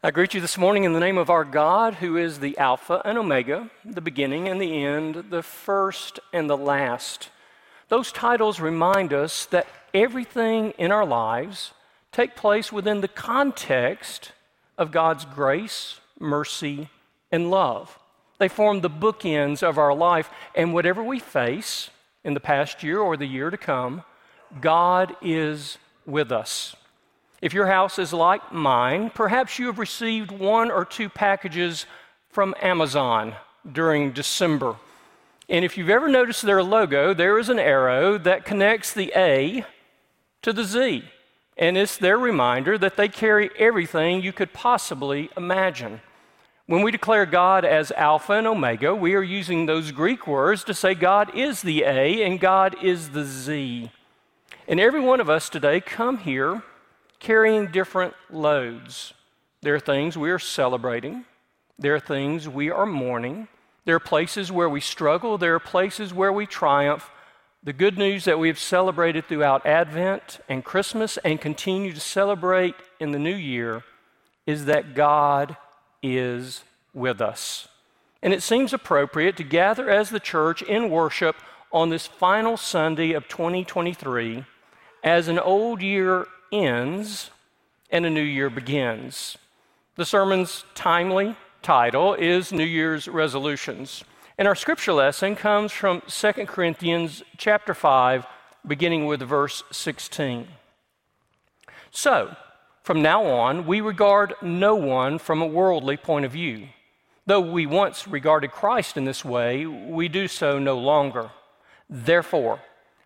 I greet you this morning in the name of our God, who is the Alpha and Omega, the beginning and the end, the first and the last. Those titles remind us that everything in our lives take place within the context of God's grace, mercy, and love. They form the bookends of our life, and whatever we face in the past year or the year to come, God is with us. If your house is like mine, perhaps you have received one or two packages from Amazon during December. And if you've ever noticed their logo, there is an arrow that connects the A to the Z. And it's their reminder that they carry everything you could possibly imagine. When we declare God as Alpha and Omega, we are using those Greek words to say God is the A and God is the Z. And every one of us today come here carrying different loads. There are things we are celebrating, there are things we are mourning, there are places where we struggle, there are places where we triumph. The good news that we have celebrated throughout Advent and Christmas and continue to celebrate in the new year is that God is with us. And it seems appropriate to gather as the church in worship on this final Sunday of 2023 as an old year ends and a new year begins. The sermon's timely title is New Year's Resolutions. And our scripture lesson comes from 2 Corinthians chapter 5 beginning with verse 16. So, from now on, we regard no one from a worldly point of view. Though we once regarded Christ in this way, we do so no longer. Therefore,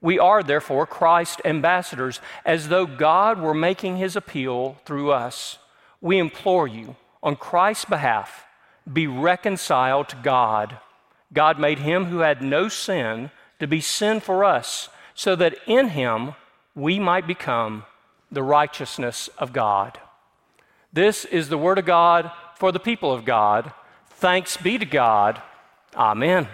We are, therefore, Christ's ambassadors, as though God were making his appeal through us. We implore you, on Christ's behalf, be reconciled to God. God made him who had no sin to be sin for us, so that in him we might become the righteousness of God. This is the word of God for the people of God. Thanks be to God. Amen.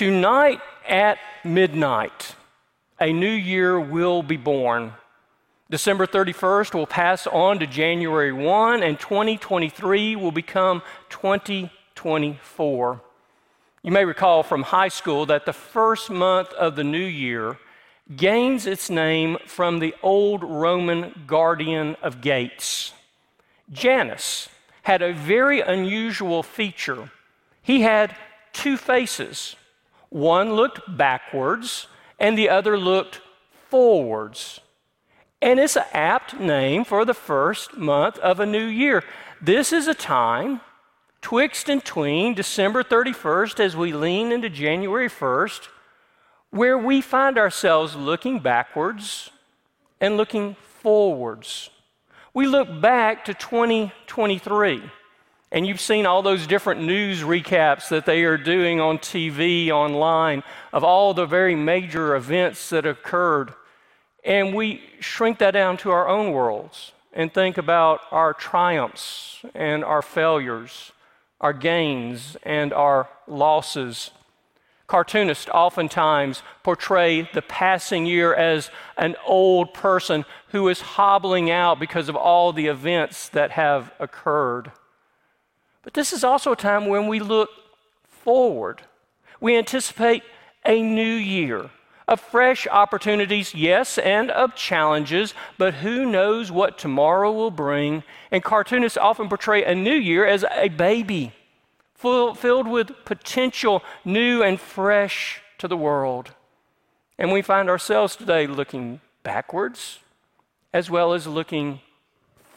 Tonight at midnight, a new year will be born. December 31st will pass on to January 1, and 2023 will become 2024. You may recall from high school that the first month of the new year gains its name from the old Roman guardian of gates. Janus had a very unusual feature. He had two faces. One looked backwards and the other looked forwards. And it's an apt name for the first month of a new year. This is a time twixt and tween December 31st as we lean into January 1st where we find ourselves looking backwards and looking forwards. We look back to 2023. And you've seen all those different news recaps that they are doing on TV, online, of all the very major events that occurred. And we shrink that down to our own worlds and think about our triumphs and our failures, our gains and our losses. Cartoonists oftentimes portray the passing year as an old person who is hobbling out because of all the events that have occurred. But this is also a time when we look forward. We anticipate a new year of fresh opportunities, yes, and of challenges, but who knows what tomorrow will bring? And cartoonists often portray a new year as a baby, full, filled with potential new and fresh to the world. And we find ourselves today looking backwards as well as looking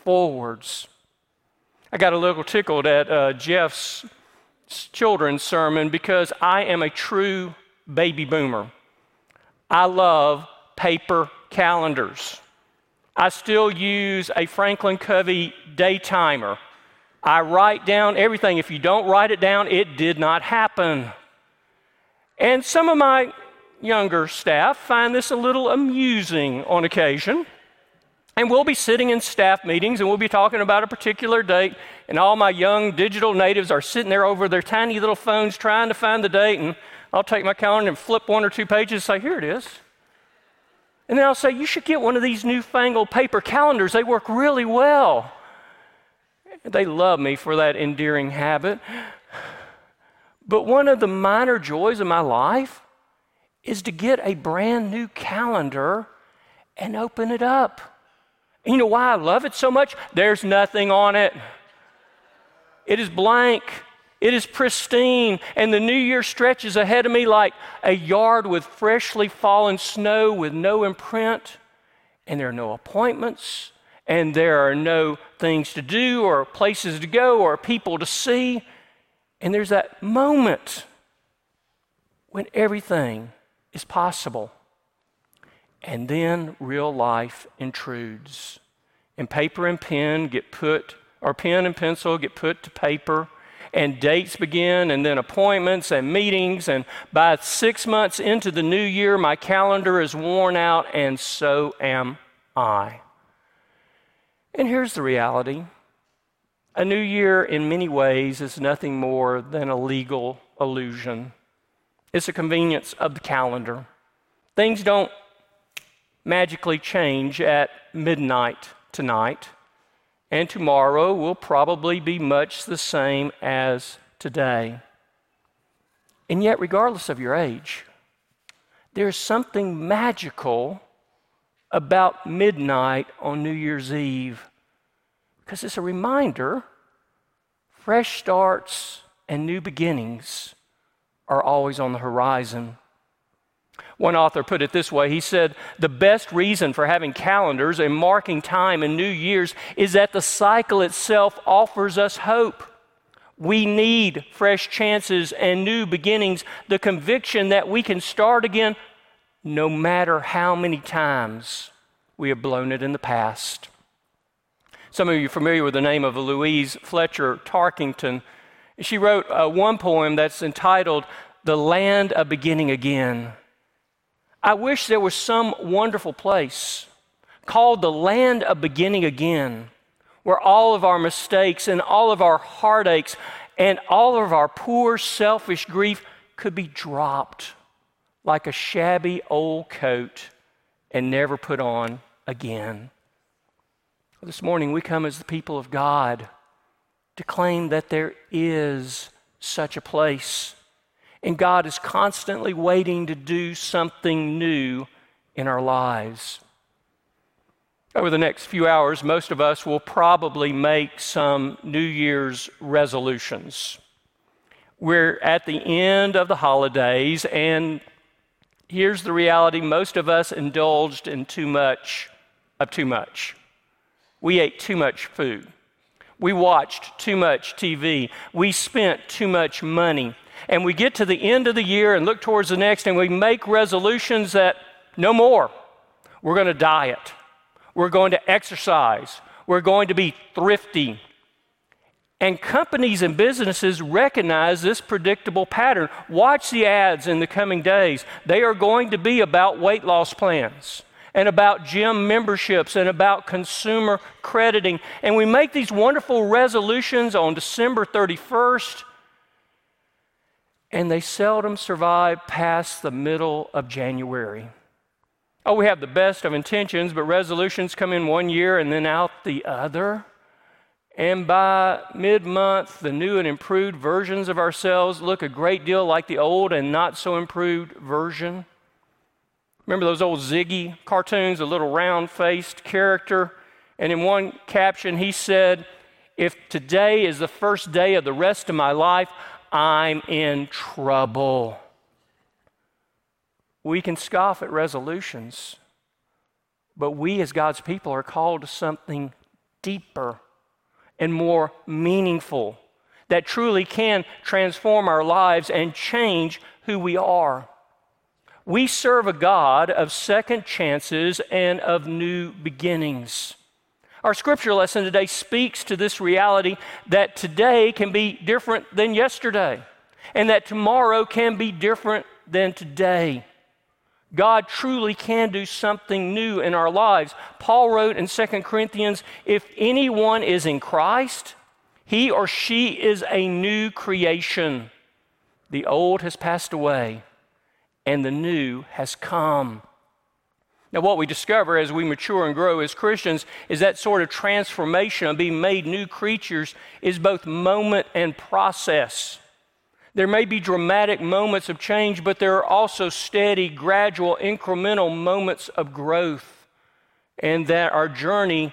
forwards. I got a little tickled at uh, Jeff's children's sermon because I am a true baby boomer. I love paper calendars. I still use a Franklin Covey day timer I write down everything. If you don't write it down, it did not happen. And some of my younger staff find this a little amusing on occasion. And we'll be sitting in staff meetings and we'll be talking about a particular date, and all my young digital natives are sitting there over their tiny little phones trying to find the date. And I'll take my calendar and flip one or two pages and say, Here it is. And then I'll say, You should get one of these newfangled paper calendars. They work really well. They love me for that endearing habit. But one of the minor joys of my life is to get a brand new calendar and open it up. You know why I love it so much? There's nothing on it. It is blank. It is pristine. And the new year stretches ahead of me like a yard with freshly fallen snow with no imprint. And there are no appointments. And there are no things to do or places to go or people to see. And there's that moment when everything is possible. And then real life intrudes. And paper and pen get put, or pen and pencil get put to paper, and dates begin, and then appointments and meetings. And by six months into the new year, my calendar is worn out, and so am I. And here's the reality a new year, in many ways, is nothing more than a legal illusion. It's a convenience of the calendar. Things don't magically change at midnight tonight, and tomorrow will probably be much the same as today. And yet, regardless of your age, there's something magical about midnight on New Year's Eve because it's a reminder fresh starts and new beginnings are always on the horizon. One author put it this way he said, The best reason for having calendars and marking time and New Year's is that the cycle itself offers us hope. We need fresh chances and new beginnings, the conviction that we can start again no matter how many times we have blown it in the past. Some of you are familiar with the name of Louise Fletcher Tarkington. She wrote uh, one poem that's entitled The Land of Beginning Again. I wish there was some wonderful place called the land of beginning again, where all of our mistakes and all of our heartaches and all of our poor selfish grief could be dropped like a shabby old coat and never put on again. This morning we come as the people of God to claim that there is such a place. And God is constantly waiting to do something new in our lives. Over the next few hours, most of us will probably make some New Year's resolutions. We're at the end of the holidays, and here's the reality most of us indulged in too much of too much. We ate too much food. We watched too much TV. We spent too much money. And we get to the end of the year and look towards the next, and we make resolutions that no more. We're going to diet. We're going to exercise. We're going to be thrifty. And companies and businesses recognize this predictable pattern. Watch the ads in the coming days. They are going to be about weight loss plans and about gym memberships and about consumer crediting. And we make these wonderful resolutions on December 31st, and they seldom survive past the middle of January. Oh, we have the best of intentions, but resolutions come in one year and then out the other. And by mid month, the new and improved versions of ourselves look a great deal like the old and not so improved version. Remember those old Ziggy cartoons, a little round faced character? And in one caption, he said, If today is the first day of the rest of my life, I'm in trouble. We can scoff at resolutions, but we as God's people are called to something deeper and more meaningful that truly can transform our lives and change who we are. We serve a God of second chances and of new beginnings. Our scripture lesson today speaks to this reality that today can be different than yesterday, and that tomorrow can be different than today. God truly can do something new in our lives. Paul wrote in 2 Corinthians if anyone is in Christ, he or she is a new creation. The old has passed away, and the new has come. Now, what we discover as we mature and grow as Christians is that sort of transformation of being made new creatures is both moment and process. There may be dramatic moments of change, but there are also steady, gradual, incremental moments of growth. And that our journey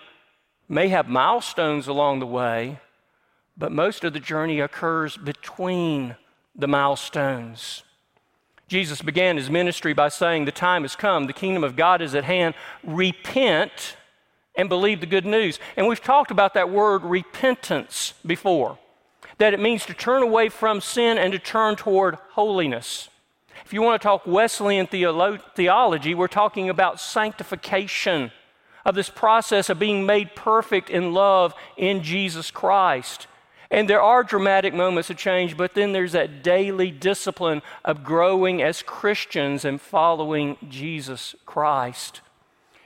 may have milestones along the way, but most of the journey occurs between the milestones. Jesus began his ministry by saying, The time has come, the kingdom of God is at hand. Repent and believe the good news. And we've talked about that word repentance before that it means to turn away from sin and to turn toward holiness. If you want to talk Wesleyan theolo- theology, we're talking about sanctification, of this process of being made perfect in love in Jesus Christ. And there are dramatic moments of change, but then there's that daily discipline of growing as Christians and following Jesus Christ.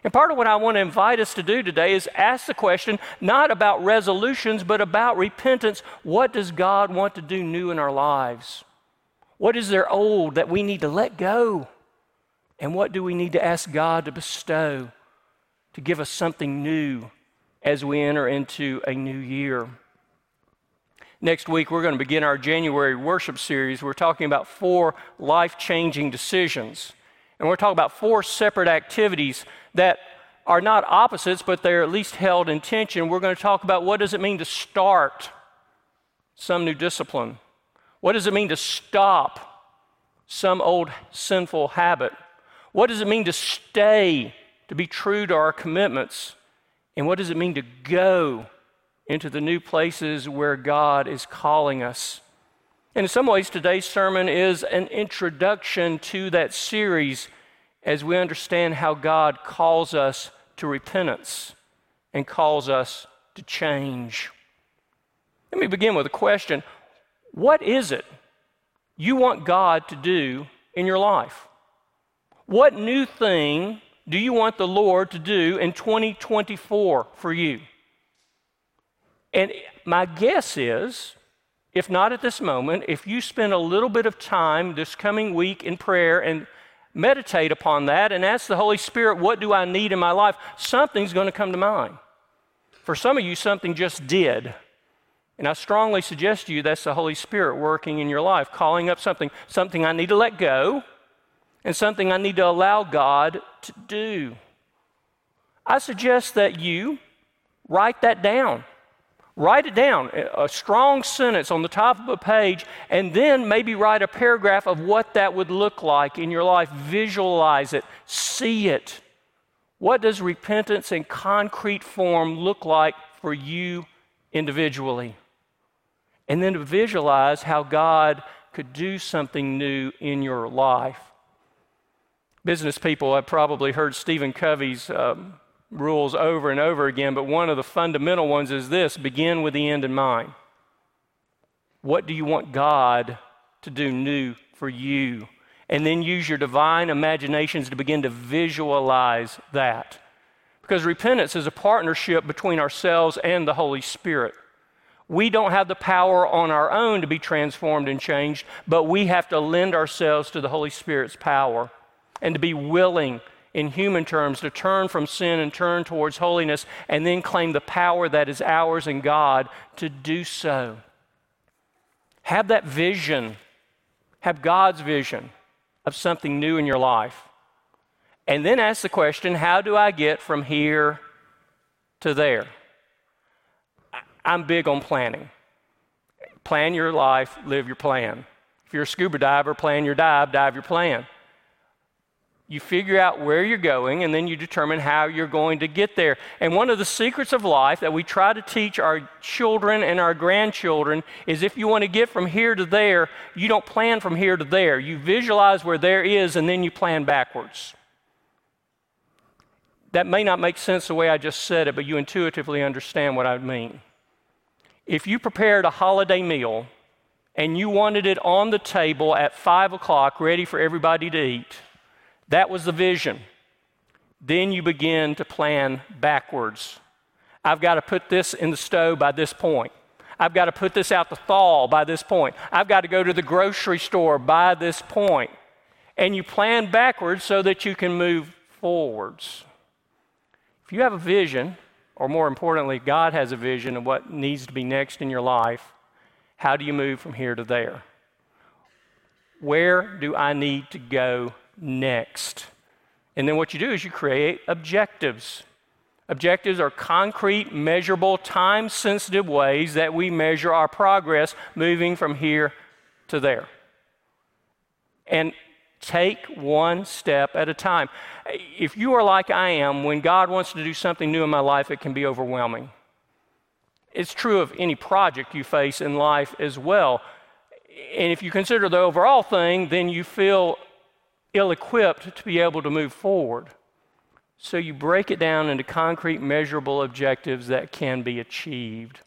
And part of what I want to invite us to do today is ask the question not about resolutions, but about repentance. What does God want to do new in our lives? What is there old that we need to let go? And what do we need to ask God to bestow to give us something new as we enter into a new year? Next week, we're going to begin our January worship series. We're talking about four life changing decisions. And we're talking about four separate activities that are not opposites, but they're at least held in tension. We're going to talk about what does it mean to start some new discipline? What does it mean to stop some old sinful habit? What does it mean to stay, to be true to our commitments? And what does it mean to go into the new places where God is calling us? And in some ways, today's sermon is an introduction to that series as we understand how God calls us to repentance and calls us to change. Let me begin with a question What is it you want God to do in your life? What new thing do you want the Lord to do in 2024 for you? And my guess is, if not at this moment, if you spend a little bit of time this coming week in prayer and meditate upon that and ask the Holy Spirit, what do I need in my life? Something's going to come to mind. For some of you, something just did. And I strongly suggest to you that's the Holy Spirit working in your life, calling up something, something I need to let go, and something I need to allow God to do. I suggest that you write that down. Write it down, a strong sentence on the top of a page, and then maybe write a paragraph of what that would look like in your life. Visualize it, see it. What does repentance in concrete form look like for you individually? And then to visualize how God could do something new in your life. Business people have probably heard Stephen Covey's um, rules over and over again, but one of the fundamental ones is this begin with the end in mind. What do you want God to do new for you? And then use your divine imaginations to begin to visualize that. Because repentance is a partnership between ourselves and the Holy Spirit. We don't have the power on our own to be transformed and changed, but we have to lend ourselves to the Holy Spirit's power and to be willing in human terms, to turn from sin and turn towards holiness, and then claim the power that is ours in God to do so. Have that vision, have God's vision of something new in your life. And then ask the question how do I get from here to there? I'm big on planning. Plan your life, live your plan. If you're a scuba diver, plan your dive, dive your plan you figure out where you're going, and then you determine how you're going to get there. And one of the secrets of life that we try to teach our children and our grandchildren is if you want to get from here to there, you don't plan from here to there. You visualize where there is, and then you plan backwards. That may not make sense the way I just said it, but you intuitively understand what I mean. If you prepared a holiday meal and you wanted it on the table at five o'clock, ready for everybody to eat, that was the vision. Then you begin to plan backwards. I've got to put this in the stove by this point. I've got to put this out the thaw by this point. I've got to go to the grocery store by this point. And you plan backwards so that you can move forwards. If you have a vision, or more importantly, God has a vision of what needs to be next in your life, how do you move from here to there? Where do I need to go next? And then what you do is you create objectives. Objectives are concrete, measurable, time sensitive ways that we measure our progress moving from here to there. And take one step at a time. If you are like I am, when God wants to do something new in my life, it can be overwhelming. It's true of any project you face in life as well. And if you consider the overall thing, then you feel ill equipped to be able to move forward. So you break it down into concrete, measurable objectives that can be achieved.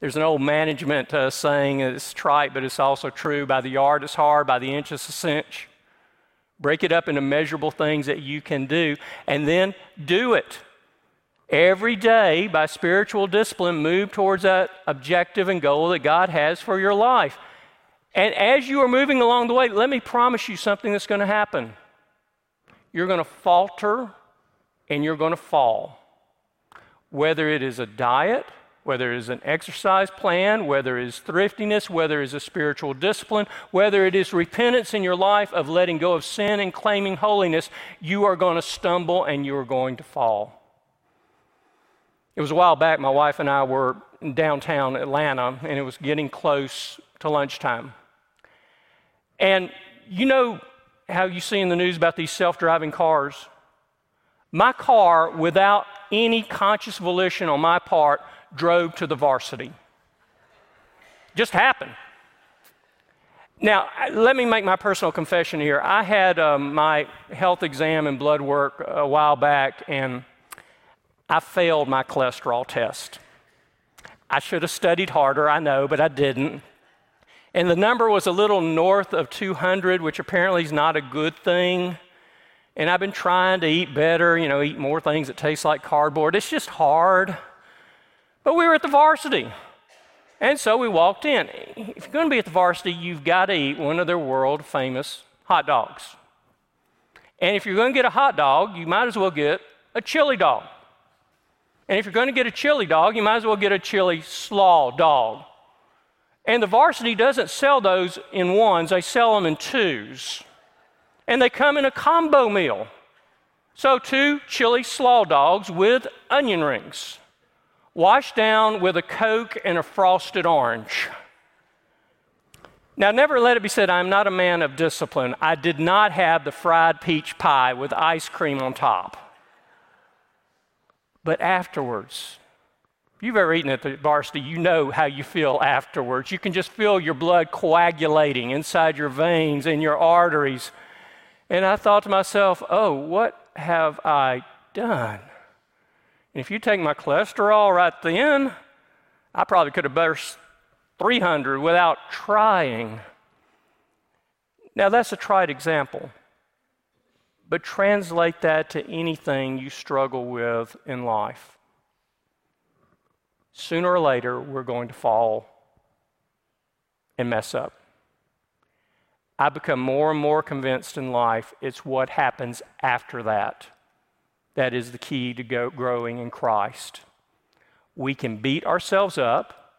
There's an old management uh, saying, it's trite, but it's also true by the yard is hard, by the inch is a cinch. Break it up into measurable things that you can do, and then do it. Every day, by spiritual discipline, move towards that objective and goal that God has for your life. And as you are moving along the way, let me promise you something that's going to happen. You're going to falter and you're going to fall. Whether it is a diet, whether it is an exercise plan, whether it is thriftiness, whether it is a spiritual discipline, whether it is repentance in your life of letting go of sin and claiming holiness, you are going to stumble and you are going to fall. It was a while back, my wife and I were in downtown Atlanta, and it was getting close to lunchtime. And you know how you see in the news about these self driving cars? My car, without any conscious volition on my part, drove to the Varsity. Just happened. Now, let me make my personal confession here. I had um, my health exam and blood work a while back, and I failed my cholesterol test. I should have studied harder, I know, but I didn't. And the number was a little north of 200, which apparently is not a good thing. And I've been trying to eat better, you know, eat more things that taste like cardboard. It's just hard. But we were at the Varsity. And so we walked in. If you're going to be at the Varsity, you've got to eat one of their world famous hot dogs. And if you're going to get a hot dog, you might as well get a chili dog. And if you're going to get a chili dog, you might as well get a chili slaw dog. And the Varsity doesn't sell those in ones, they sell them in twos. And they come in a combo meal. So, two chili slaw dogs with onion rings washed down with a Coke and a frosted orange. Now, never let it be said, I'm not a man of discipline. I did not have the fried peach pie with ice cream on top. But afterwards, you've ever eaten at the Varsity, you know how you feel afterwards. You can just feel your blood coagulating inside your veins and your arteries. And I thought to myself, oh, what have I done? And if you take my cholesterol right then, I probably could have burst 300 without trying. Now, that's a tried example. But translate that to anything you struggle with in life. Sooner or later, we're going to fall and mess up. I become more and more convinced in life it's what happens after that that is the key to growing in Christ. We can beat ourselves up.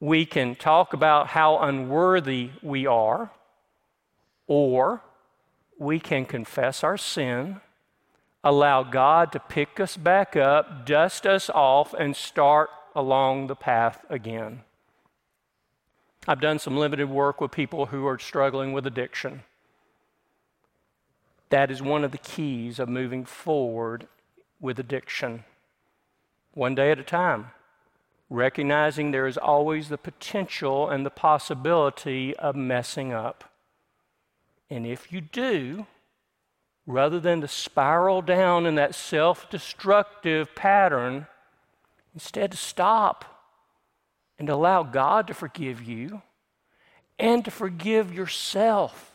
We can talk about how unworthy we are, or we can confess our sin, allow God to pick us back up, dust us off, and start along the path again. I've done some limited work with people who are struggling with addiction. That is one of the keys of moving forward with addiction. One day at a time, recognizing there is always the potential and the possibility of messing up. And if you do, rather than to spiral down in that self destructive pattern, instead to stop and allow God to forgive you and to forgive yourself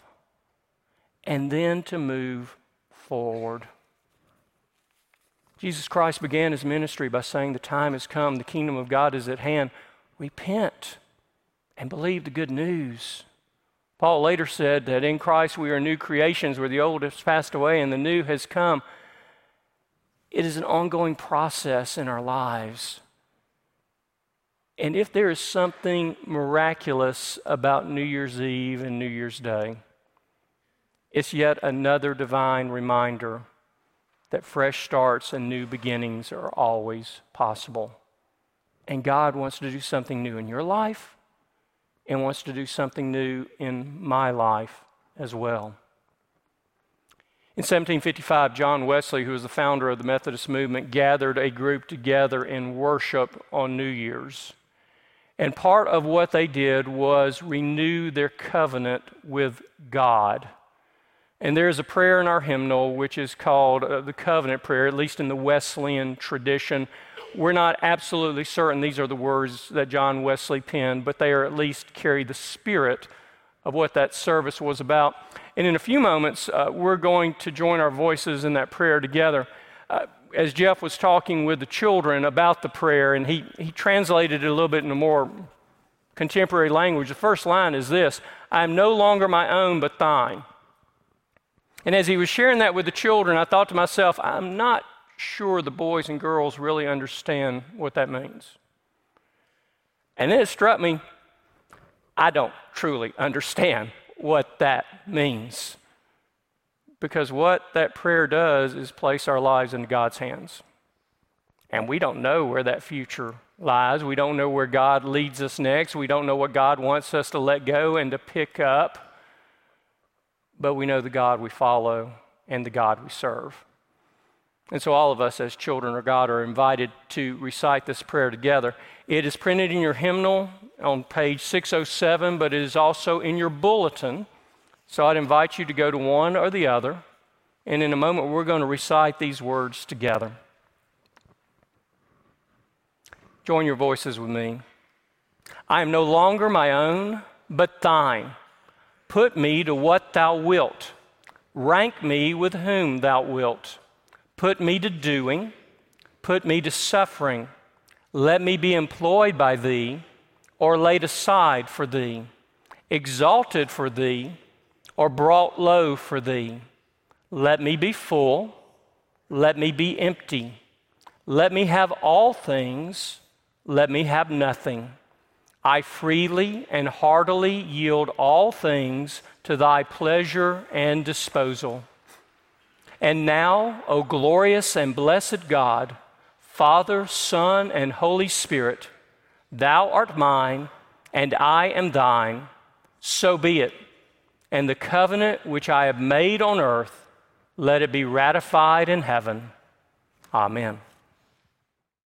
and then to move forward. Jesus Christ began his ministry by saying, The time has come, the kingdom of God is at hand. Repent and believe the good news. Paul later said that in Christ we are new creations, where the old has passed away and the new has come. It is an ongoing process in our lives. And if there is something miraculous about New Year's Eve and New Year's Day, it's yet another divine reminder that fresh starts and new beginnings are always possible. And God wants to do something new in your life and wants to do something new in my life as well. In 1755, John Wesley, who was the founder of the Methodist movement, gathered a group together in worship on New Year's. And part of what they did was renew their covenant with God. And there is a prayer in our hymnal which is called uh, the covenant prayer, at least in the Wesleyan tradition. We're not absolutely certain these are the words that John Wesley penned, but they are at least carry the spirit of what that service was about. And in a few moments, uh, we're going to join our voices in that prayer together. Uh, as Jeff was talking with the children about the prayer, and he, he translated it a little bit in a more contemporary language, the first line is this I am no longer my own, but thine. And as he was sharing that with the children, I thought to myself, I'm not sure the boys and girls really understand what that means. And then it struck me, I don't truly understand what that means. Because what that prayer does is place our lives in God's hands. And we don't know where that future lies. We don't know where God leads us next. We don't know what God wants us to let go and to pick up but we know the God we follow and the God we serve. And so, all of us as children of God are invited to recite this prayer together. It is printed in your hymnal on page 607, but it is also in your bulletin. So, I'd invite you to go to one or the other. And in a moment, we're going to recite these words together. Join your voices with me. I am no longer my own, but thine. Put me to what thou wilt. Rank me with whom thou wilt. Put me to doing. Put me to suffering. Let me be employed by thee or laid aside for thee, exalted for thee or brought low for thee. Let me be full. Let me be empty. Let me have all things. Let me have nothing. I freely and heartily yield all things to thy pleasure and disposal. And now, O glorious and blessed God, Father, Son, and Holy Spirit, thou art mine, and I am thine. So be it. And the covenant which I have made on earth, let it be ratified in heaven. Amen.